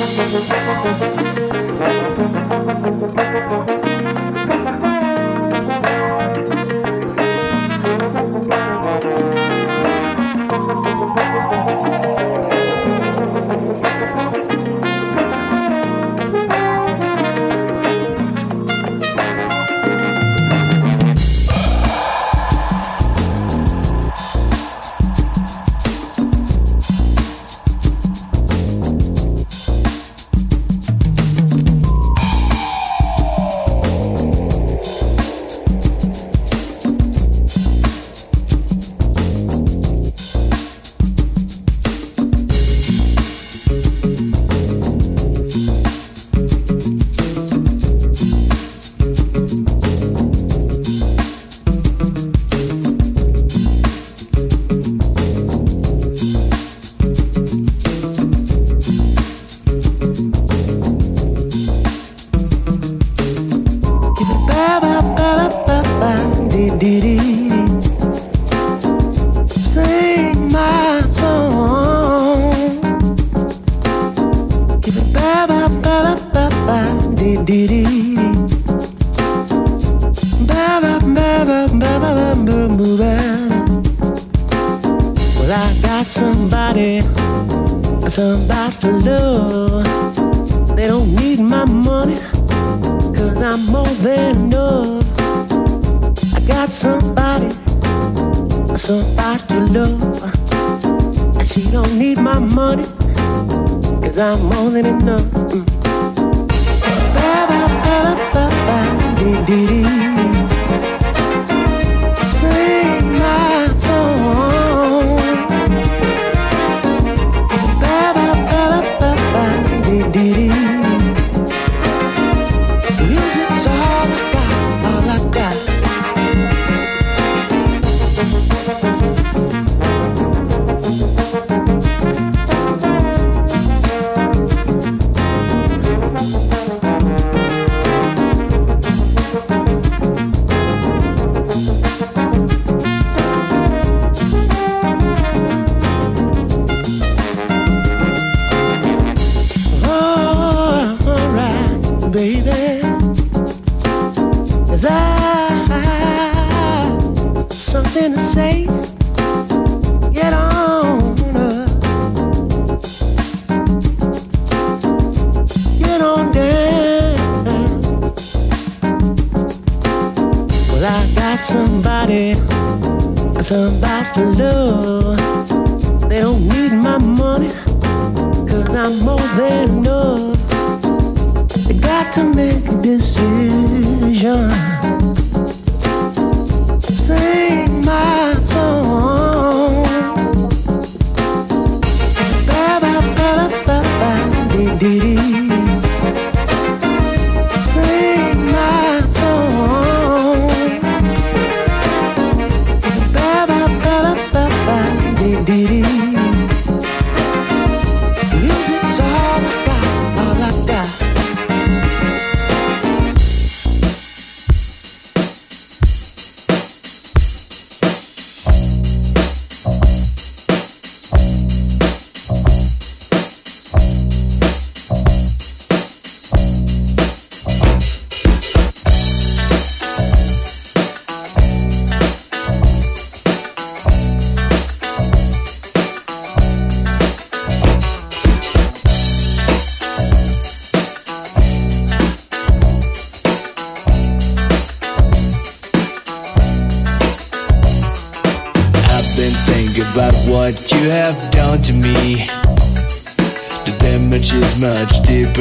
Música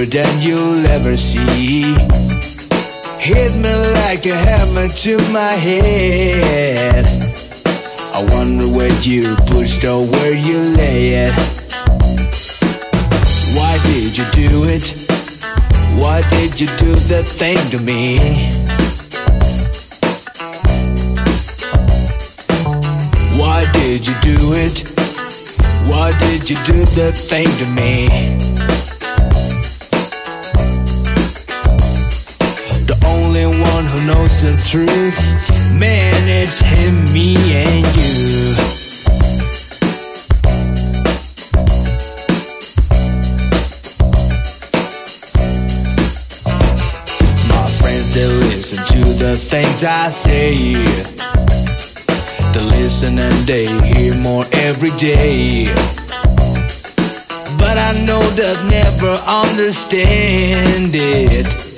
than you'll ever see. Hit me like a hammer to my head. I wonder where you pushed or where you lay it. Why did you do it? Why did you do that thing to me? Why did you do it? Why did you do that thing to me? knows the truth. Man, it's him, me, and you. My friends, they listen to the things I say. They listen and they hear more every day. But I know they'll never understand it.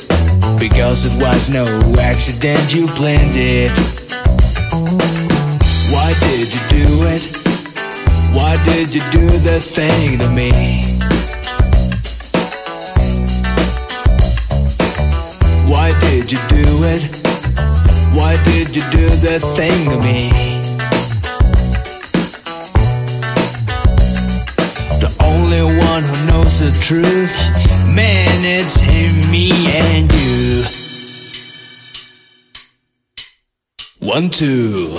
Because it was no accident, you planned it. Why did you do it? Why did you do the thing to me? Why did you do it? Why did you do that thing to me? The only one who knows the truth, man, it's him, me, and you. One, two.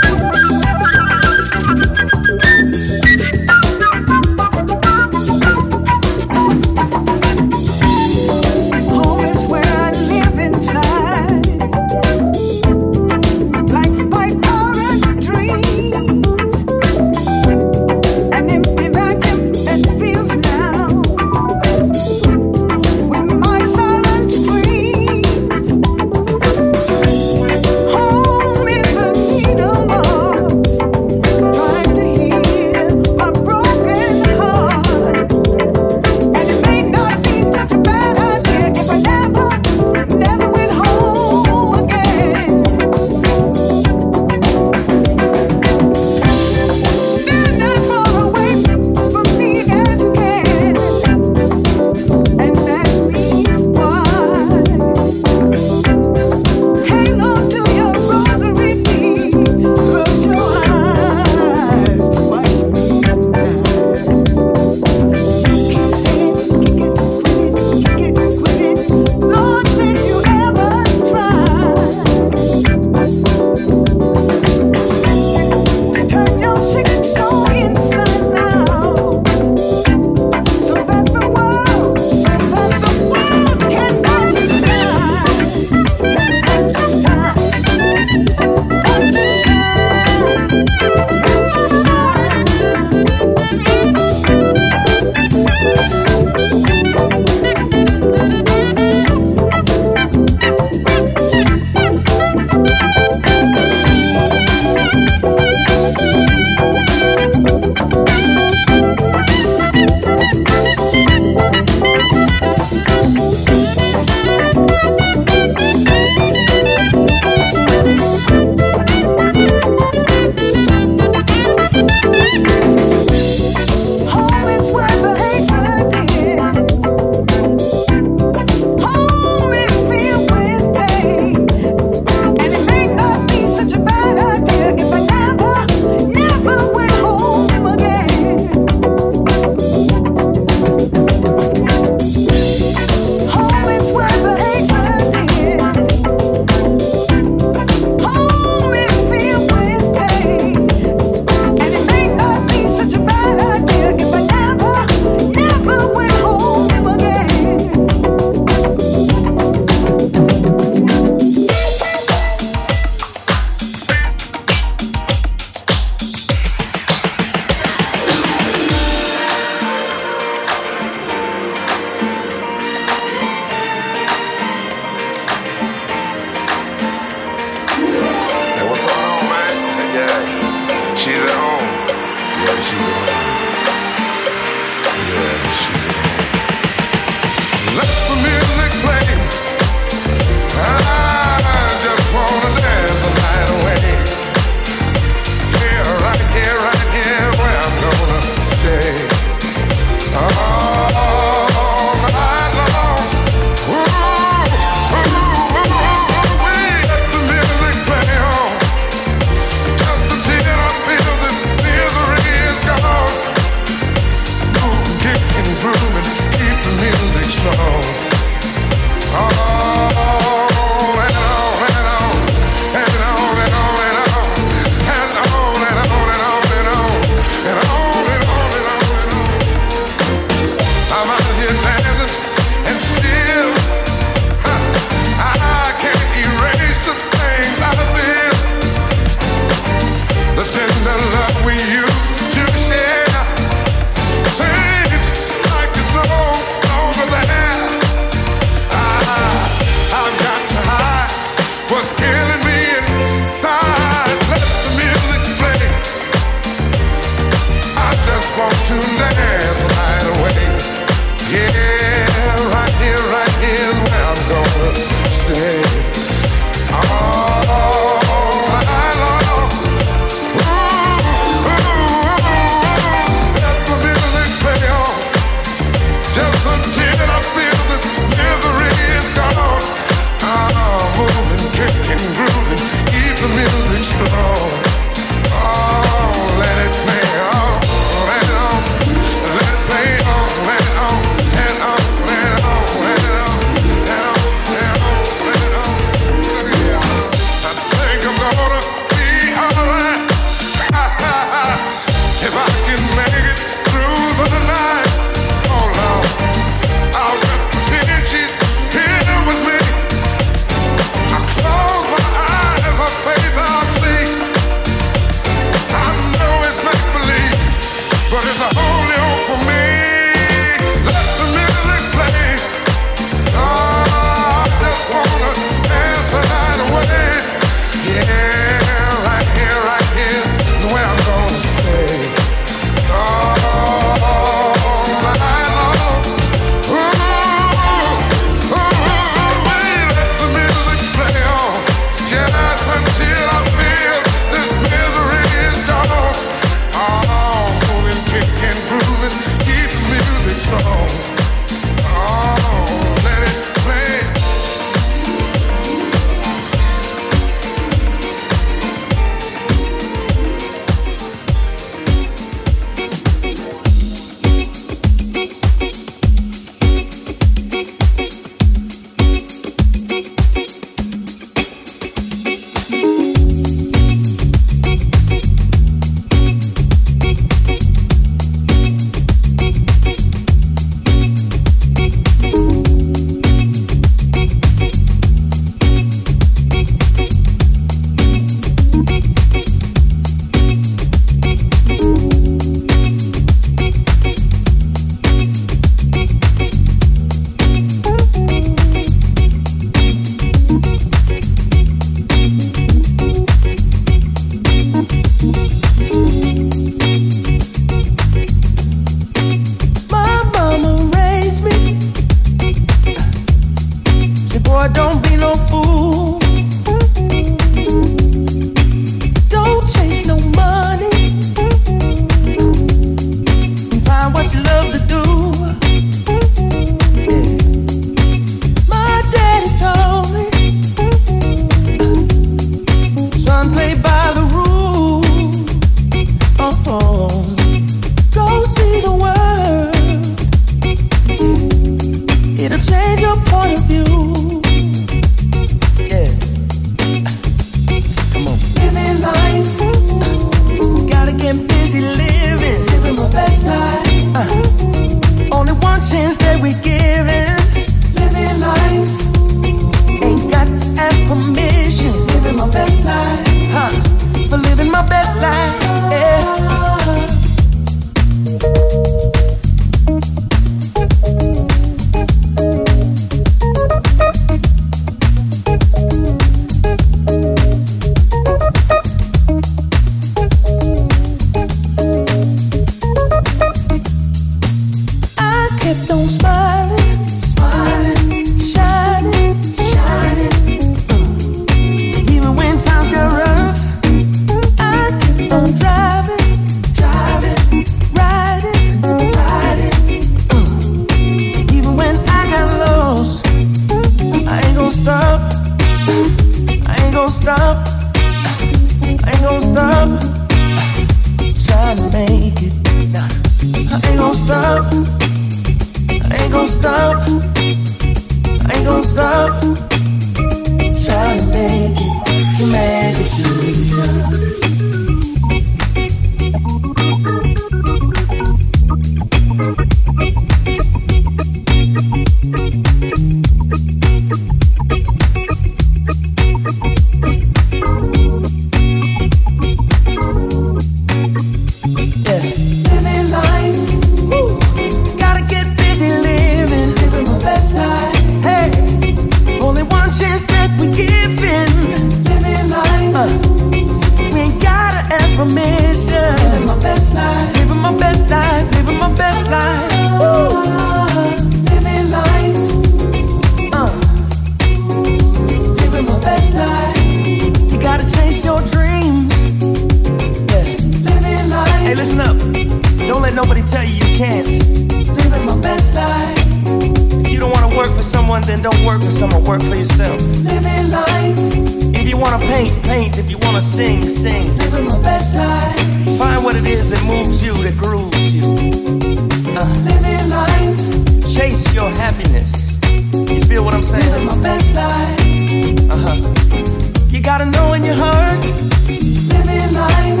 Living life.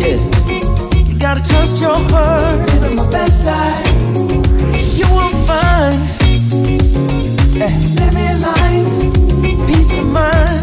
Yeah. You gotta trust your heart. Living my best life. You will find. Eh. Eh, living life. Peace of mind.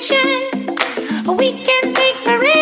We can take forever.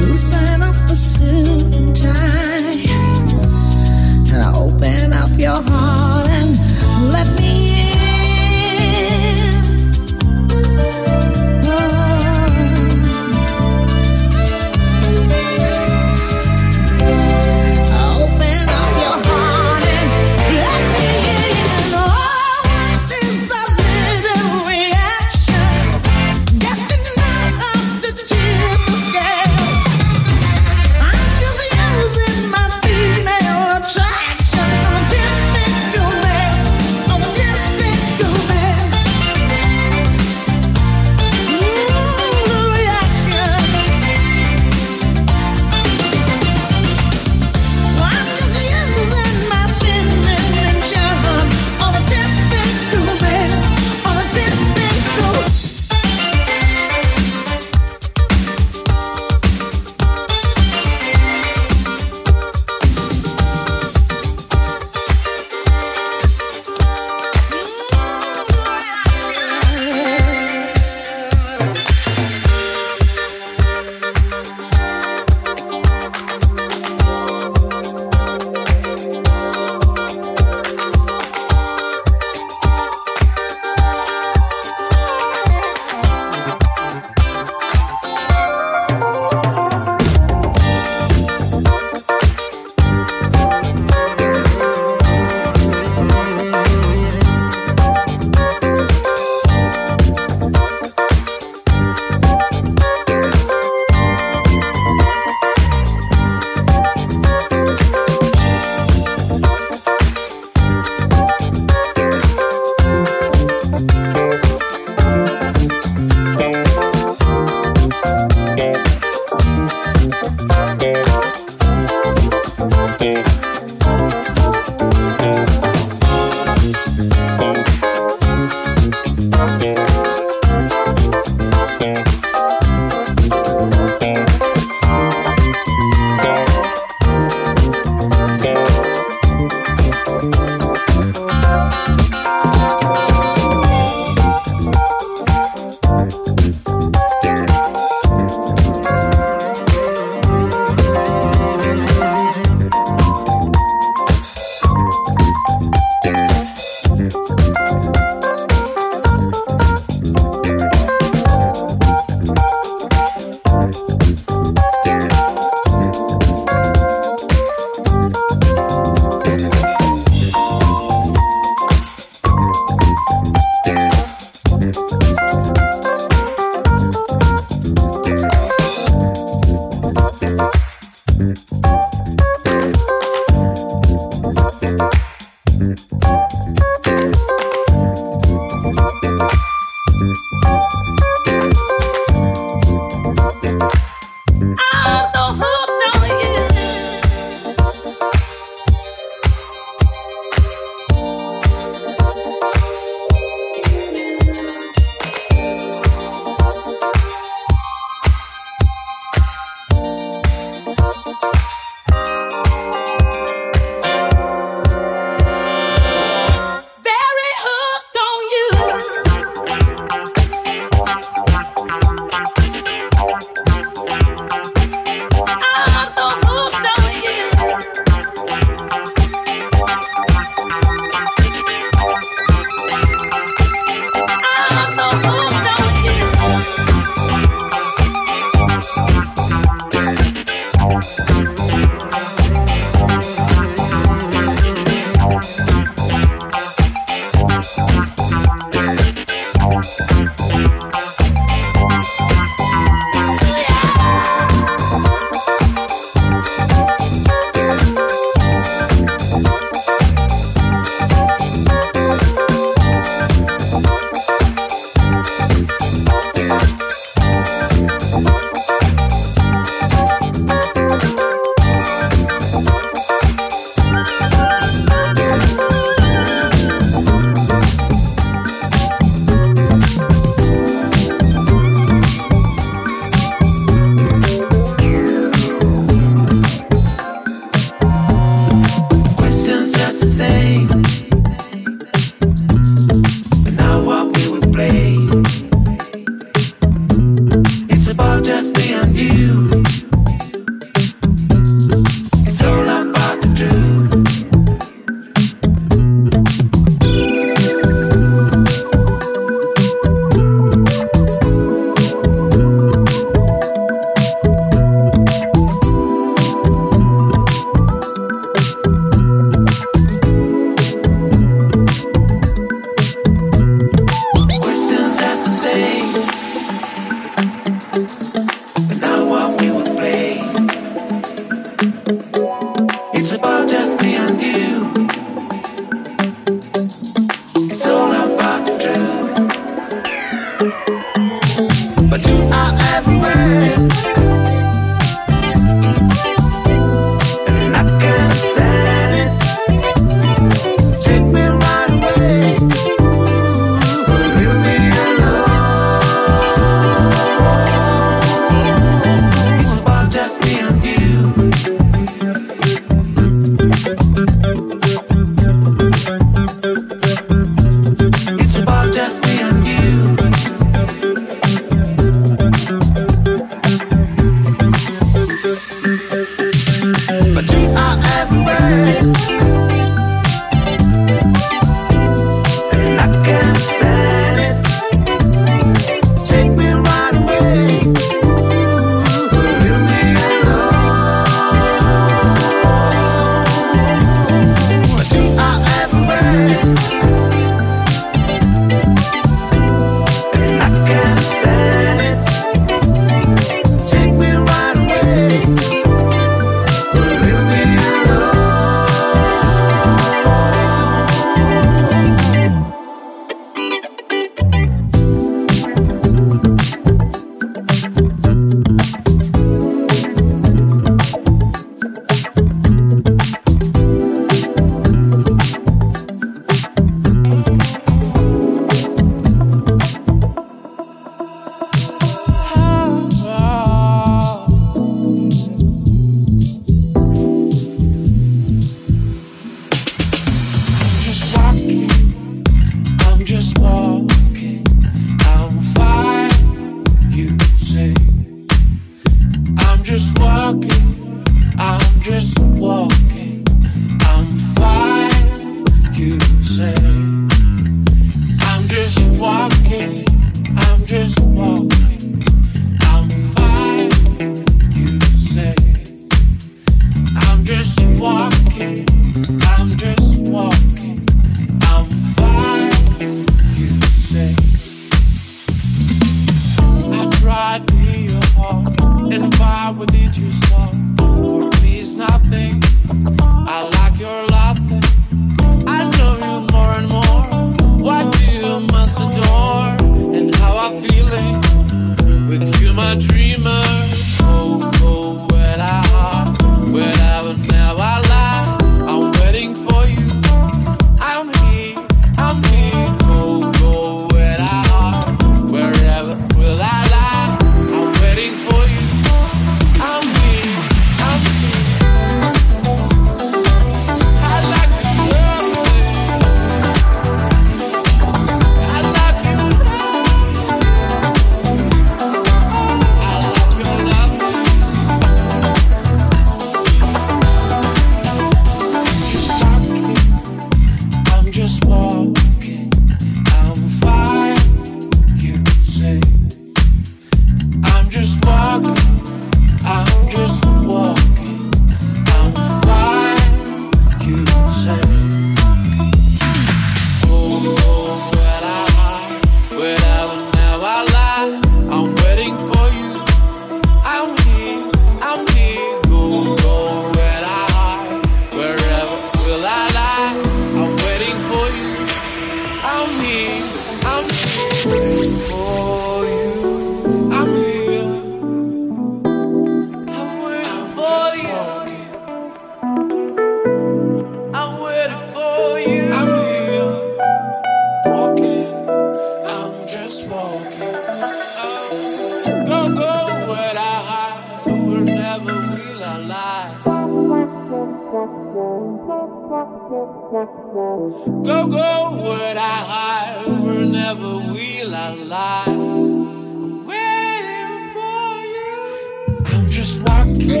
Go, go, would I hide? Or never will I lie. I'm waiting for you. I'm just walking.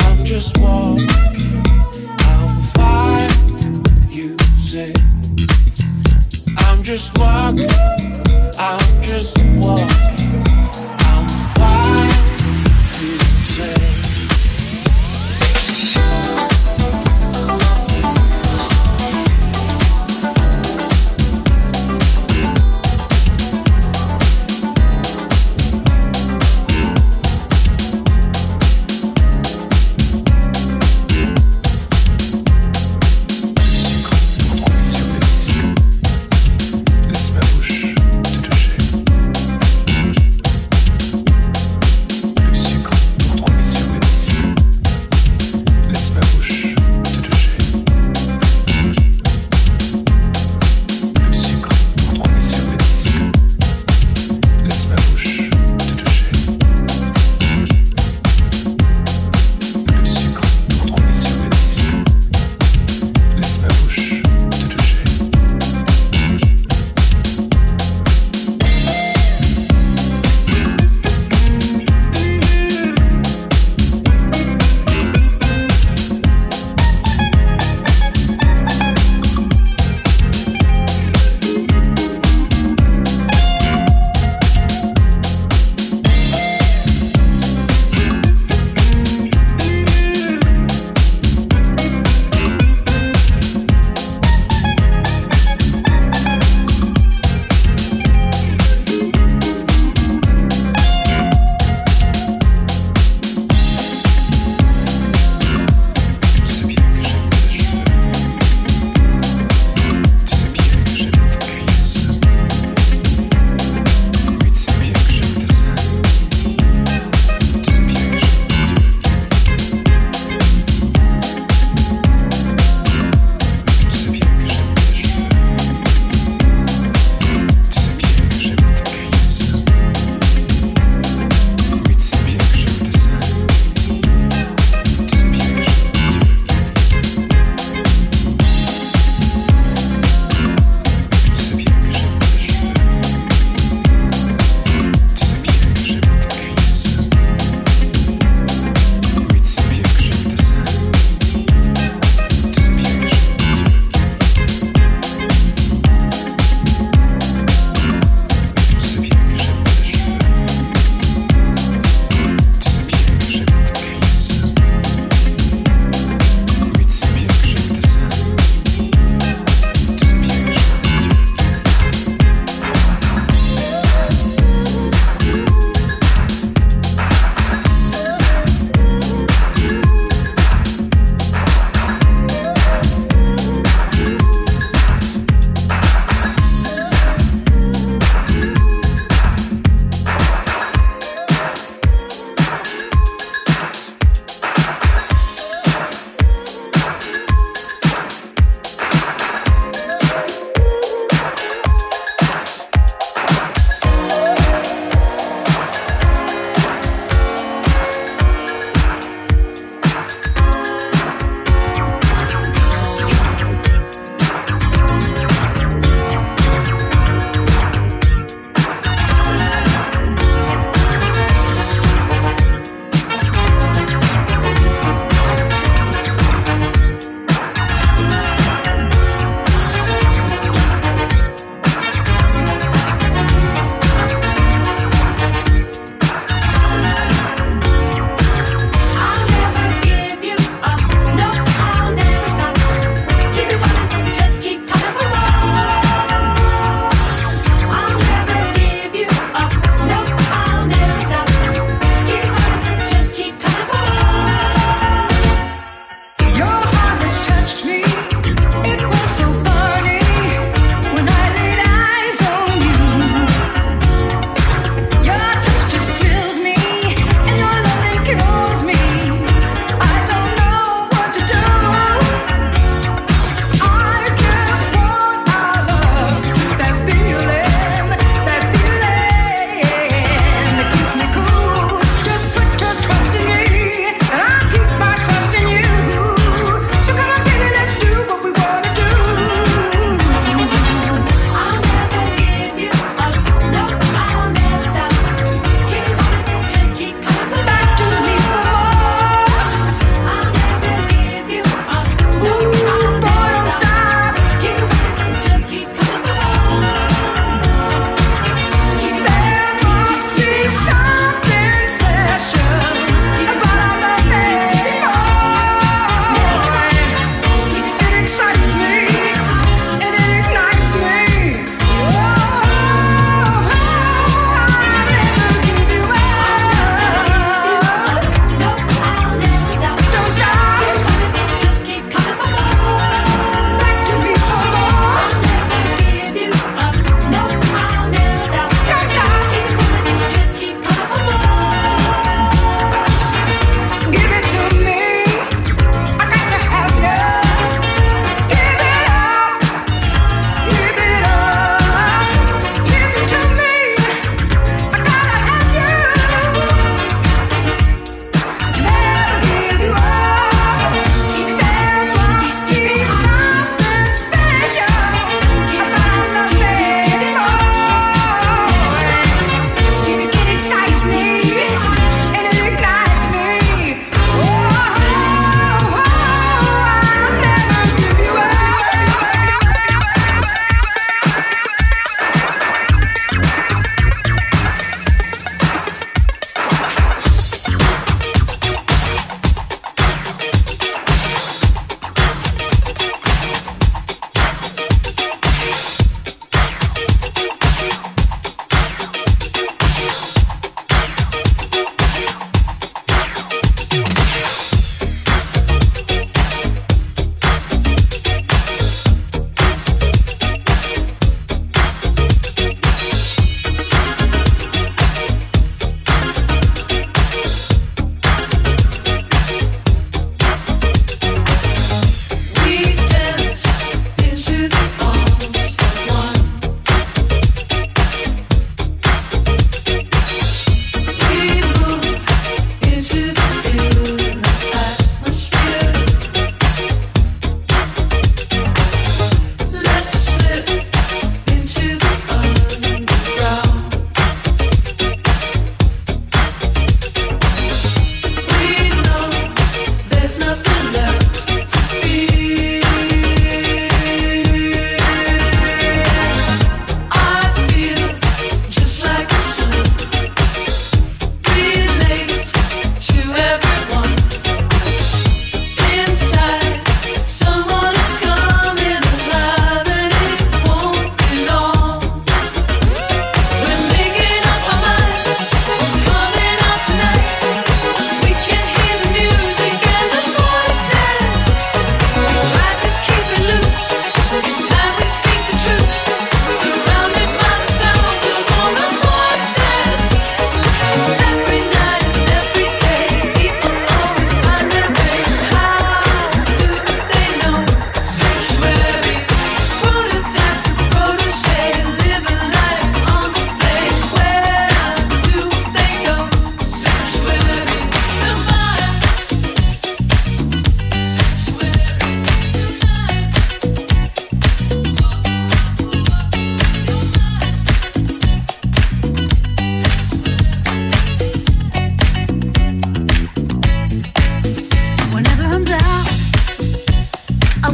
I'm just walking. I'm fine, you say. I'm just walking. I'm just walking.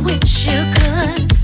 wish you could.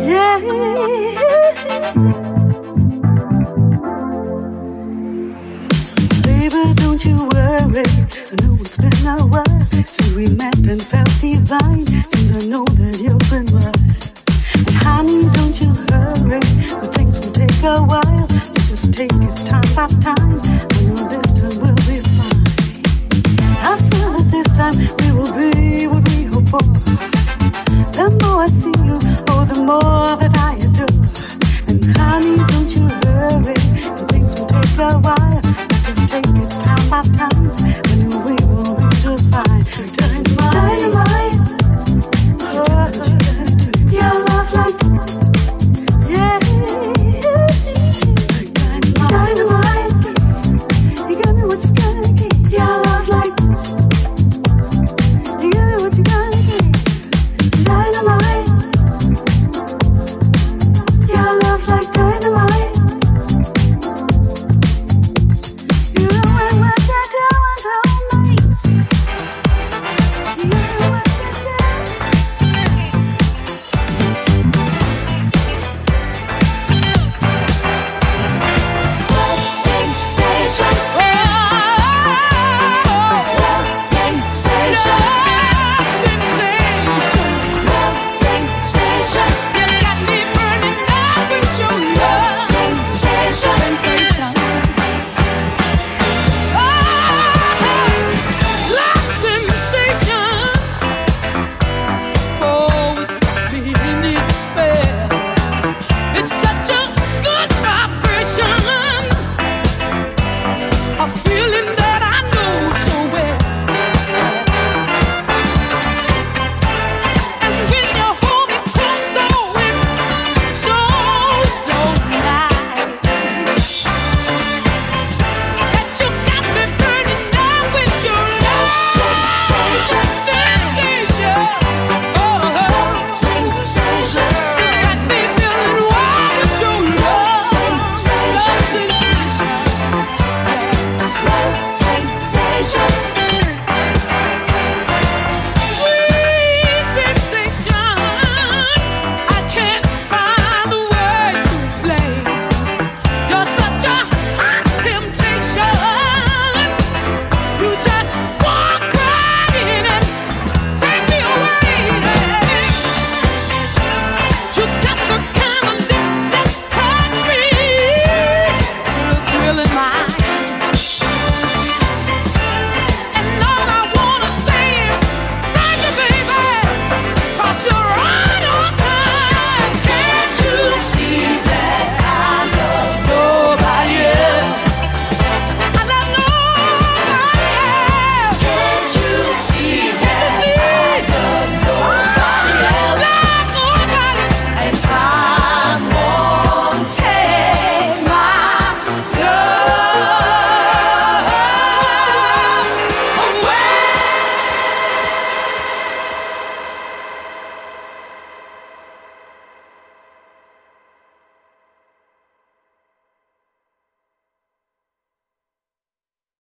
Yeah.